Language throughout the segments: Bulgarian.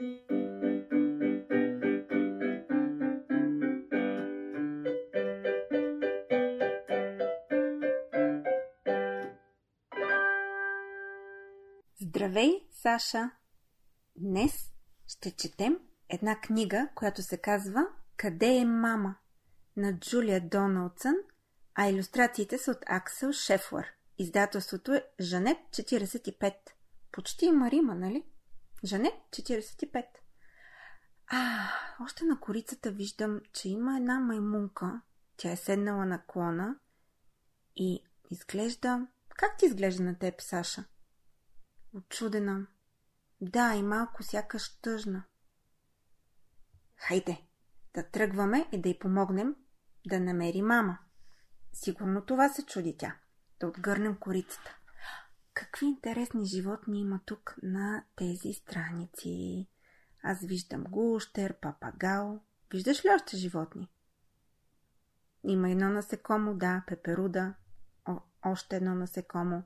Здравей, Саша! Днес ще четем една книга, която се казва Къде е мама? на Джулия Доналдсън, а иллюстрациите са от Аксел Шефлър. Издателството е Жанет 45. Почти има Рима, нали? Жанет 45. А, още на корицата виждам, че има една маймунка. Тя е седнала на клона и изглежда... Как ти изглежда на теб, Саша? Очудена. Да, и малко сякаш тъжна. Хайде, да тръгваме и да й помогнем да намери мама. Сигурно това се чуди тя. Да отгърнем корицата. Какви интересни животни има тук на тези страници. Аз виждам гущер, папагал. Виждаш ли още животни? Има едно насекомо, да, пеперуда. О, още едно насекомо.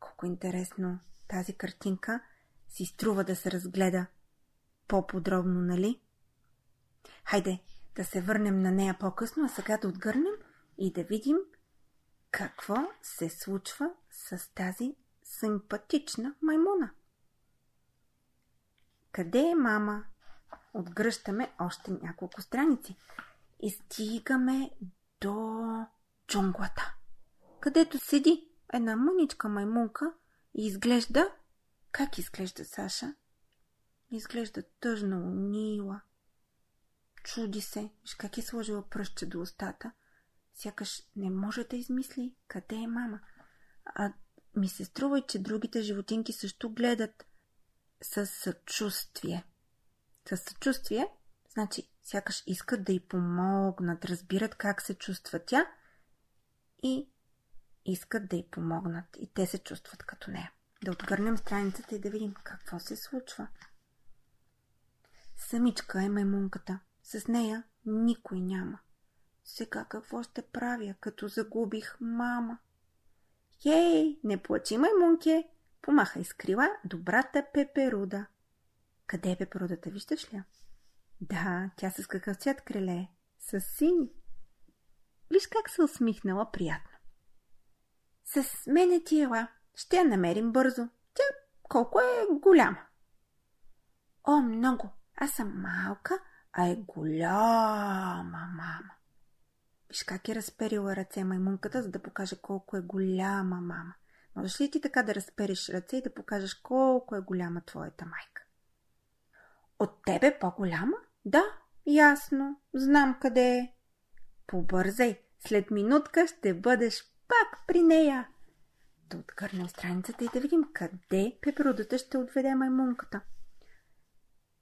Колко интересно. Тази картинка си струва да се разгледа по-подробно, нали? Хайде, да се върнем на нея по-късно, а сега да отгърнем и да видим какво се случва с тази симпатична маймуна. Къде е мама? Отгръщаме още няколко страници и стигаме до джунглата, където седи една мъничка маймунка и изглежда... Как изглежда Саша? Изглежда тъжно, унила. Чуди се, виж как е сложила пръстче до устата. Сякаш не може да измисли къде е мама. А ми се струва че другите животинки също гледат с съчувствие. С съчувствие, значи сякаш искат да й помогнат, разбират как се чувства тя и искат да й помогнат. И те се чувстват като нея. Да отгърнем страницата и да видим какво се случва. Самичка е маймунката. С нея никой няма. Сега какво ще правя, като загубих мама? Хей, не плачи, маймунке! Помаха изкрила добрата пеперуда. Къде е пеперудата, виждаш ли? Да, тя с какъв цвят криле? С сини. Виж как се усмихнала приятно. С мене ти ела. Ще я намерим бързо. Тя колко е голяма? О, много. Аз съм малка, а е голяма мама. Виж как е разперила ръце маймунката, за да покаже колко е голяма мама. Можеш ли ти така да разпериш ръце и да покажеш колко е голяма твоята майка? От тебе по-голяма? Да, ясно. Знам къде е. Побързай, след минутка ще бъдеш пак при нея. Да откърнем страницата и да видим къде пеперудата ще отведе маймунката.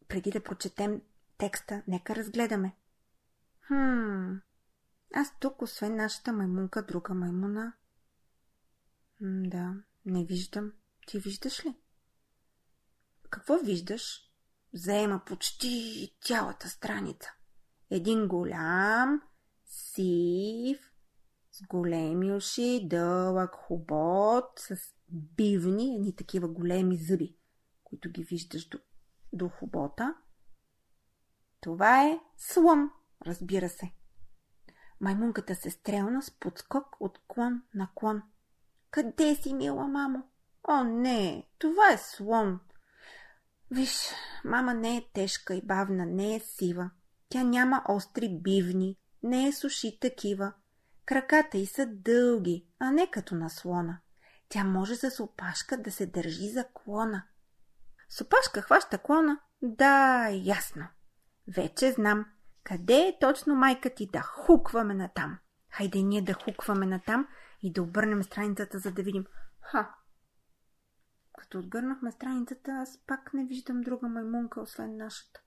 Преди да прочетем текста, нека разгледаме. Хм, аз тук, освен нашата маймунка, друга маймуна. М, да, не виждам. Ти виждаш ли? Какво виждаш? Заема почти цялата страница. Един голям, сив, с големи уши, дълъг хобот, с бивни, едни такива големи зъби, които ги виждаш до, до хобота. Това е слон, разбира се. Маймунката се стрелна с подскок от клон на клон. Къде си, мила мамо? О, не, това е слон. Виж, мама не е тежка и бавна, не е сива. Тя няма остри бивни, не е суши такива. Краката й са дълги, а не като на слона. Тя може с опашка да се държи за клона. С опашка хваща клона? Да, ясно. Вече знам. Къде е точно майка ти да хукваме натам? Хайде ние да хукваме натам и да обърнем страницата, за да видим. Ха! Като отгърнахме страницата, аз пак не виждам друга маймунка, освен нашата.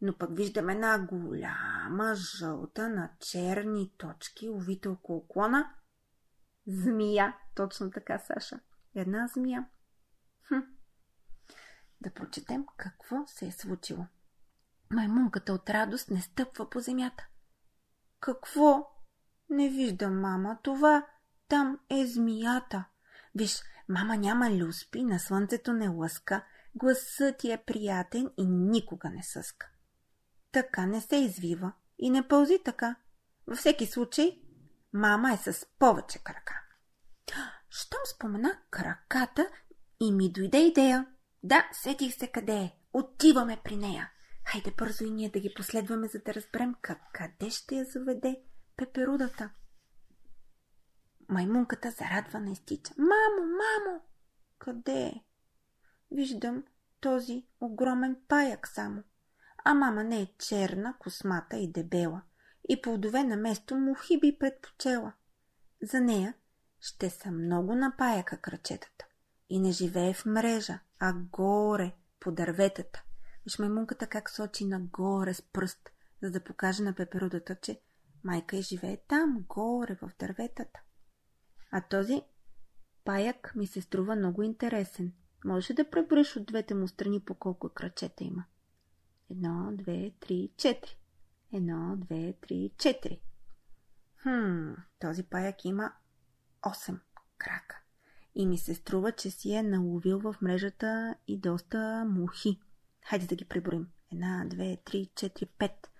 Но пък виждам една голяма, жълта, на черни точки, увита около клона. Змия. Точно така, Саша. Една змия. Хм. Да прочетем какво се е случило. Маймунката от радост не стъпва по земята. Какво? Не виждам, мама. Това там е змията. Виж, мама няма люспи, на слънцето не лъска, Гласът ти е приятен и никога не съска. Така не се извива и не пълзи така. Във всеки случай, мама е с повече крака. Щом спомена краката и ми дойде идея. Да, сетих се къде е. Отиваме при нея. Хайде бързо и ние да ги последваме, за да разберем как, къде ще я заведе пеперудата. Маймунката зарадвана изтича. Мамо, мамо! Къде е? Виждам този огромен паяк само. А мама не е черна, космата и дебела. И плодове на место мухи би предпочела. За нея ще са много на паяка крачетата. И не живее в мрежа, а горе, по дърветата. Виж маймунката как сочи нагоре с пръст, за да покаже на пеперудата, че майка и живее там, горе, в дърветата. А този паяк ми се струва много интересен. Може да преброиш от двете му страни по колко крачета има. Едно, две, три, четири. Едно, две, три, четири. Хм, този паяк има 8 крака. И ми се струва, че си е наловил в мрежата и доста мухи. Хайде да ги преброим. Една, две, три, четири, пет.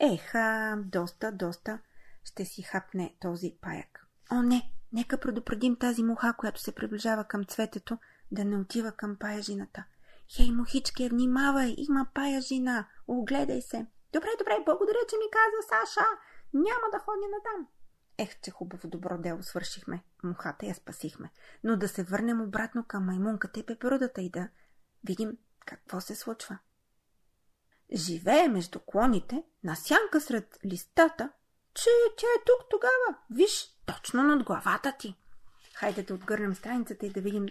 Еха, доста, доста ще си хапне този паяк. О, не! Нека предупредим тази муха, която се приближава към цветето, да не отива към паяжината. Хей, мухички, внимавай, има паяжина. Огледай се. Добре, добре, благодаря, че ми каза Саша. Няма да ходя натам. Ех, че хубаво добро дело свършихме. Мухата я спасихме. Но да се върнем обратно към маймунката и пеперудата и да видим какво се случва. Живее между клоните, на сянка сред листата, че тя е тук тогава. Виж, точно над главата ти. Хайде да отгърнем страницата и да видим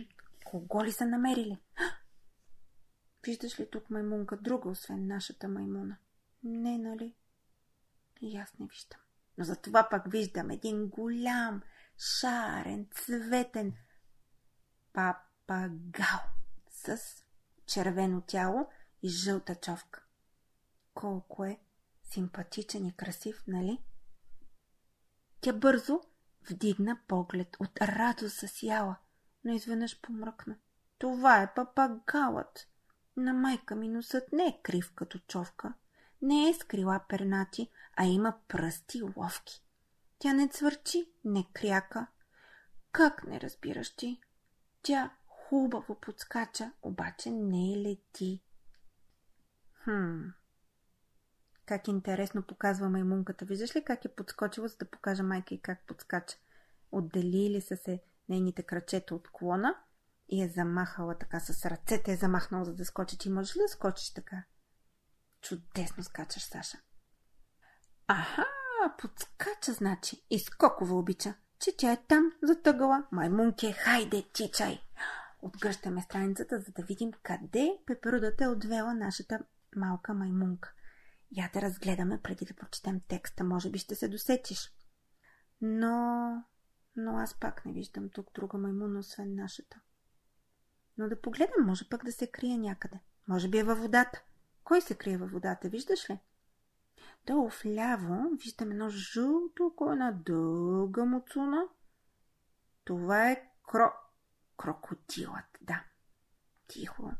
кого ли са намерили. Виждаш ли тук маймунка друга, освен нашата маймуна? Не, нали? И аз не виждам. Но за това пък виждам един голям, шарен, цветен папагал с червено тяло и жълта човка. Колко е симпатичен и красив, нали? Тя бързо вдигна поглед от радост засяла, но изведнъж помръкна. Това е папагалът. На майка ми носът не е крив като човка, не е с крила пернати, а има пръсти ловки. Тя не цвърчи, не кряка. Как не разбираш ти? Тя хубаво подскача, обаче не лети. Хм. Как интересно показва маймунката. Виждаш ли как е подскочила, за да покаже майка и как подскача? Отделили са се нейните крачета от клона и е замахала така с ръцете, е замахнала за да скочи. Ти можеш ли да скочиш така? Чудесно скачаш, Саша. Аха, подскача, значи. И скокова обича, тя е там, затъгала. Маймунке, хайде, тичай! Отгръщаме страницата, за да видим къде пеперудата е отвела нашата малка маймунка. Я да разгледаме преди да прочетем текста. Може би ще се досетиш. Но... Но аз пак не виждам тук друга маймуна, освен нашата. Но да погледам, може пък да се крие някъде. Може би е във водата. Кой се крие във водата, виждаш ли? Долу вляво виждам едно жълто, кой една дълга муцуна. Това е кро... крокодилът, да. Тихо,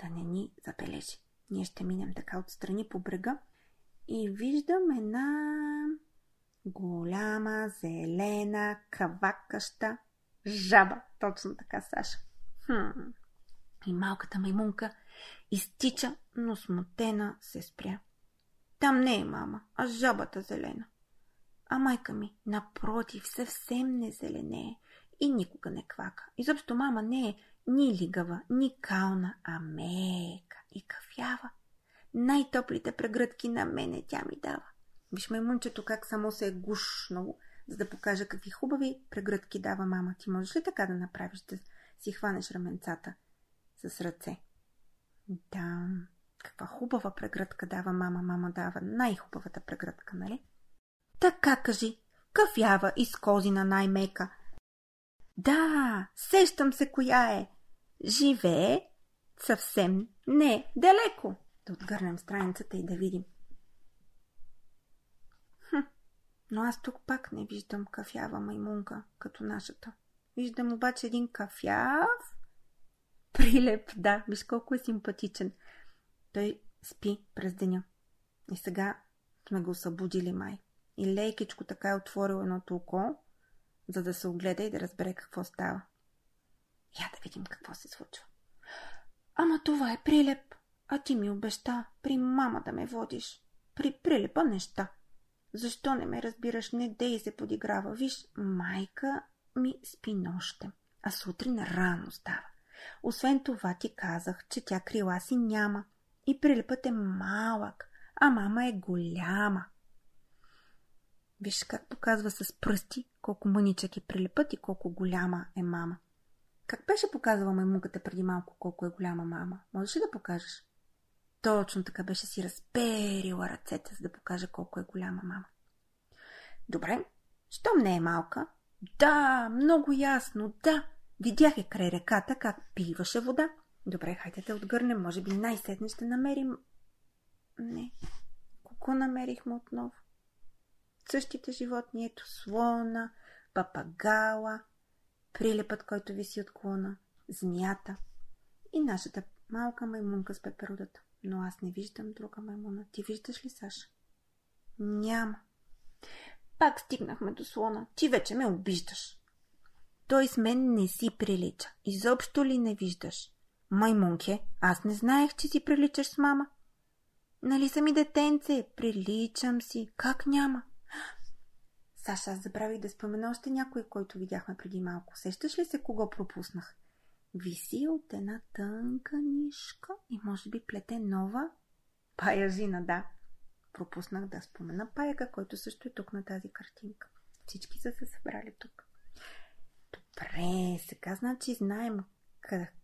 да не ни забележи. Ние ще минем така отстрани по брега и виждам една голяма, зелена, кавакаща жаба. Точно така, Саша. Хм. И малката маймунка изтича, но смутена се спря. Там не е мама, а жабата зелена. А майка ми, напротив, съвсем не зеленее и никога не квака. Изобщо мама не е ни лигава, ни кална, а мека и кафява. Най-топлите прегръдки на мене тя ми дава. Виж маймунчето как само се е гушнало, за да покаже какви хубави прегръдки дава мама. Ти можеш ли така да направиш, да си хванеш раменцата с ръце? Да, каква хубава прегръдка дава мама. Мама дава най-хубавата прегръдка, нали? Така кажи, кафява и скозина най-мека. Да, сещам се коя е. Живее съвсем не далеко. Да отгърнем страницата и да видим. Хм, но аз тук пак не виждам кафява маймунка, като нашата. Виждам обаче един кафяв Прилеп, да, виж колко е симпатичен. Той спи през деня. И сега сме го събудили май. И лейкичко така е отворил едното око, за да се огледа и да разбере какво става. Я да видим какво се случва. Ама това е прилеп. А ти ми обеща при мама да ме водиш. При прилепа неща. Защо не ме разбираш? Не дей се подиграва. Виж, майка ми спи нощем, а сутрин рано става. Освен това ти казах, че тя крила си няма и прилепът е малък, а мама е голяма. Виж как показва с пръсти колко мъничък е прилепът и колко голяма е мама. Как беше показала маймунката преди малко колко е голяма мама? Можеш ли да покажеш? Точно така беше си разперила ръцете, за да покаже колко е голяма мама. Добре, щом не е малка? Да, много ясно, да. Видях е край реката как пиваше вода. Добре, хайде да отгърнем, може би най-сетне ще намерим... Не, колко намерихме отново? Същите животни, ето слона, папагала, прилепът, който виси от клона, змията и нашата малка маймунка с пеперудата. Но аз не виждам друга маймуна. Ти виждаш ли, Саша? Няма. Пак стигнахме до слона. Ти вече ме обиждаш. Той с мен не си прилича. Изобщо ли не виждаш? Маймунке, аз не знаех, че си приличаш с мама. Нали са ми детенце? Приличам си. Как няма? Саша, аз забравих да спомена още някой, който видяхме преди малко. Сещаш ли се кого пропуснах? Виси от една тънка нишка и може би плете нова паяжина, да. Пропуснах да спомена паяка, който също е тук на тази картинка. Всички са се събрали тук. Добре, сега значи знаем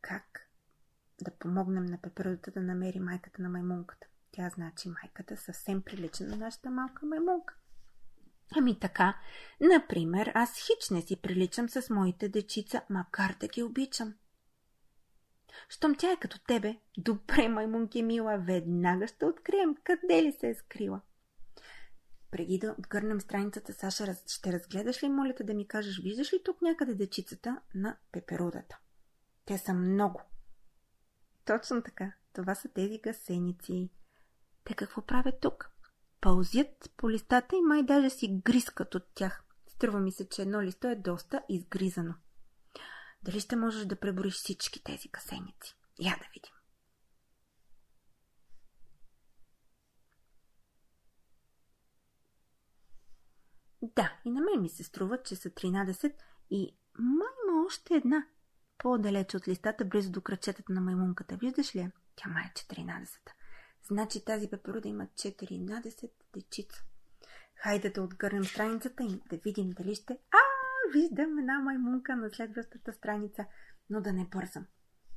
как да помогнем на пеперудата да намери майката на маймунката. Тя значи майката съвсем прилича на нашата малка маймунка. Ами така, например, аз хич не си приличам с моите дечица, макар да ги обичам. Щом тя е като тебе, добре, маймунки мила, веднага ще открием къде ли се е скрила. Преди да отгърнем страницата, Саша, ще разгледаш ли, моля да ми кажеш, виждаш ли тук някъде дечицата на пеперудата? Те са много. Точно така. Това са тези гасеници. Те какво правят тук? Пълзят по листата и май даже си грискат от тях. Струва ми се, че едно листо е доста изгризано. Дали ще можеш да пребориш всички тези касеници? Я да видим. Да, и на мен ми се струва, че са 13 и май има още една. По-далеч от листата, близо до кръчетата на маймунката. Виждаш ли? Тя май е 14-та. Значи тази пеперуда има 14 дечица. Хайде да отгърнем страницата и да видим дали ще... А, виждам една маймунка на следващата страница, но да не бързам.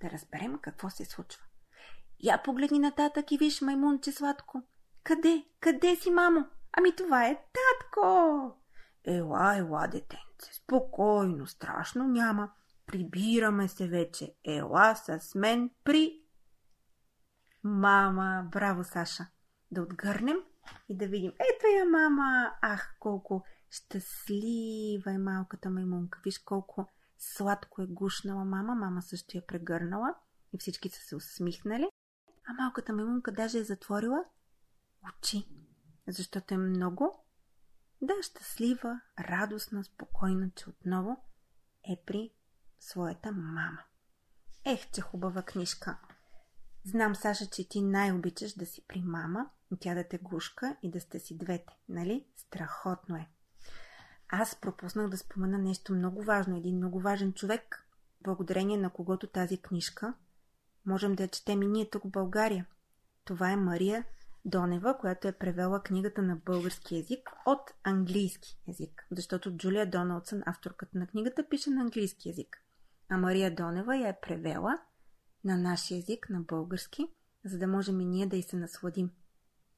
Да разберем какво се случва. Я погледни нататък и виж маймунче сладко. Къде? Къде си, мамо? Ами това е татко! Ела, ела, детенце, спокойно, страшно няма. Прибираме се вече. Ела с мен при... Мама, браво, Саша. Да отгърнем и да видим. Ето я, мама! Ах, колко щастлива е малката маймунка. Виж колко сладко е гушнала мама. Мама също я прегърнала и всички са се усмихнали. А малката маймунка даже е затворила очи, защото е много да щастлива, радостна, спокойна, че отново е при своята мама. Ех, че хубава книжка! Знам, Саша, че ти най-обичаш да си при мама, тя да те гушка и да сте си двете, нали? Страхотно е! Аз пропуснах да спомена нещо много важно, един много важен човек, благодарение на когото тази книжка можем да я четем и ние тук в България. Това е Мария Донева, която е превела книгата на български язик от английски язик, защото Джулия Доналдсън, авторката на книгата, пише на английски язик. А Мария Донева я е превела на нашия език, на български, за да можем и ние да и се насладим.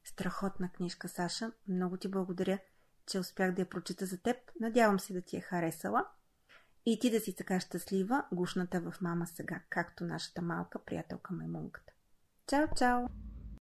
Страхотна книжка, Саша. Много ти благодаря, че успях да я прочита за теб. Надявам се да ти е харесала. И ти да си така щастлива, гушната в мама сега, както нашата малка приятелка Маймунката. Чао, чао!